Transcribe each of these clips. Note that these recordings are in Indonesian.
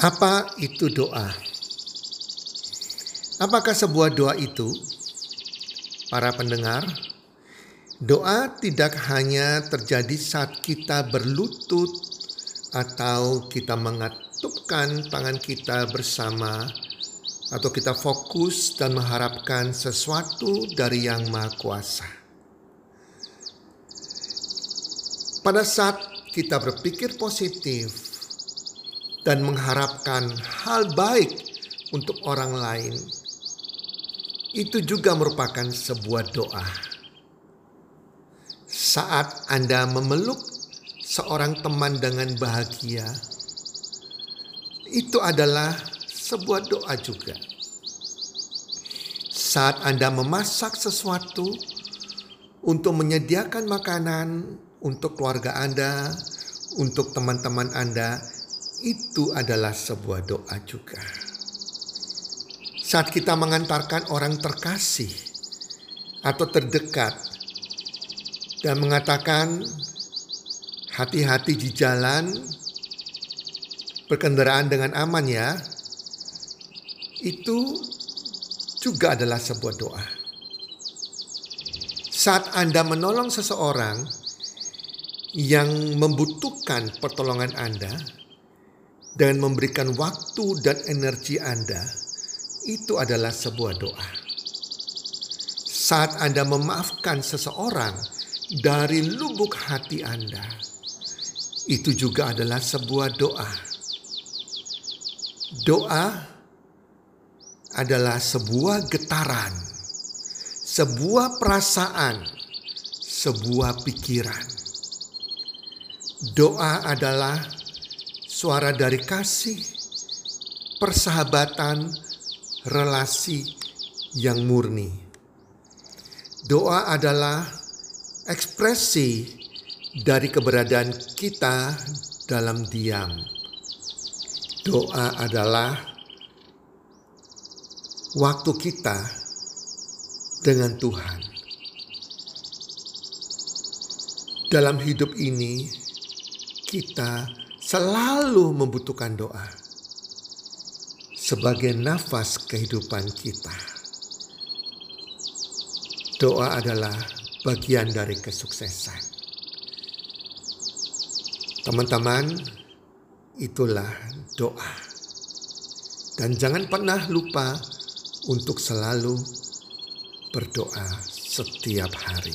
Apa itu doa? Apakah sebuah doa itu? Para pendengar, doa tidak hanya terjadi saat kita berlutut atau kita mengatupkan tangan kita bersama atau kita fokus dan mengharapkan sesuatu dari Yang Maha Kuasa. Pada saat kita berpikir positif, dan mengharapkan hal baik untuk orang lain, itu juga merupakan sebuah doa. Saat Anda memeluk seorang teman dengan bahagia, itu adalah sebuah doa juga. Saat Anda memasak sesuatu untuk menyediakan makanan untuk keluarga Anda, untuk teman-teman Anda, itu adalah sebuah doa juga. Saat kita mengantarkan orang terkasih atau terdekat dan mengatakan hati-hati di jalan, berkendaraan dengan aman ya, itu juga adalah sebuah doa. Saat Anda menolong seseorang yang membutuhkan pertolongan Anda, dan memberikan waktu dan energi Anda, itu adalah sebuah doa. Saat Anda memaafkan seseorang dari lubuk hati Anda, itu juga adalah sebuah doa. Doa adalah sebuah getaran, sebuah perasaan, sebuah pikiran. Doa adalah suara dari kasih, persahabatan, relasi yang murni. Doa adalah ekspresi dari keberadaan kita dalam diam. Doa adalah waktu kita dengan Tuhan. Dalam hidup ini, kita selalu membutuhkan doa sebagai nafas kehidupan kita. Doa adalah bagian dari kesuksesan. Teman-teman, itulah doa. Dan jangan pernah lupa untuk selalu berdoa setiap hari.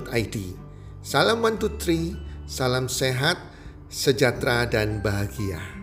id. Salam one two three, salam sehat, sejahtera dan bahagia.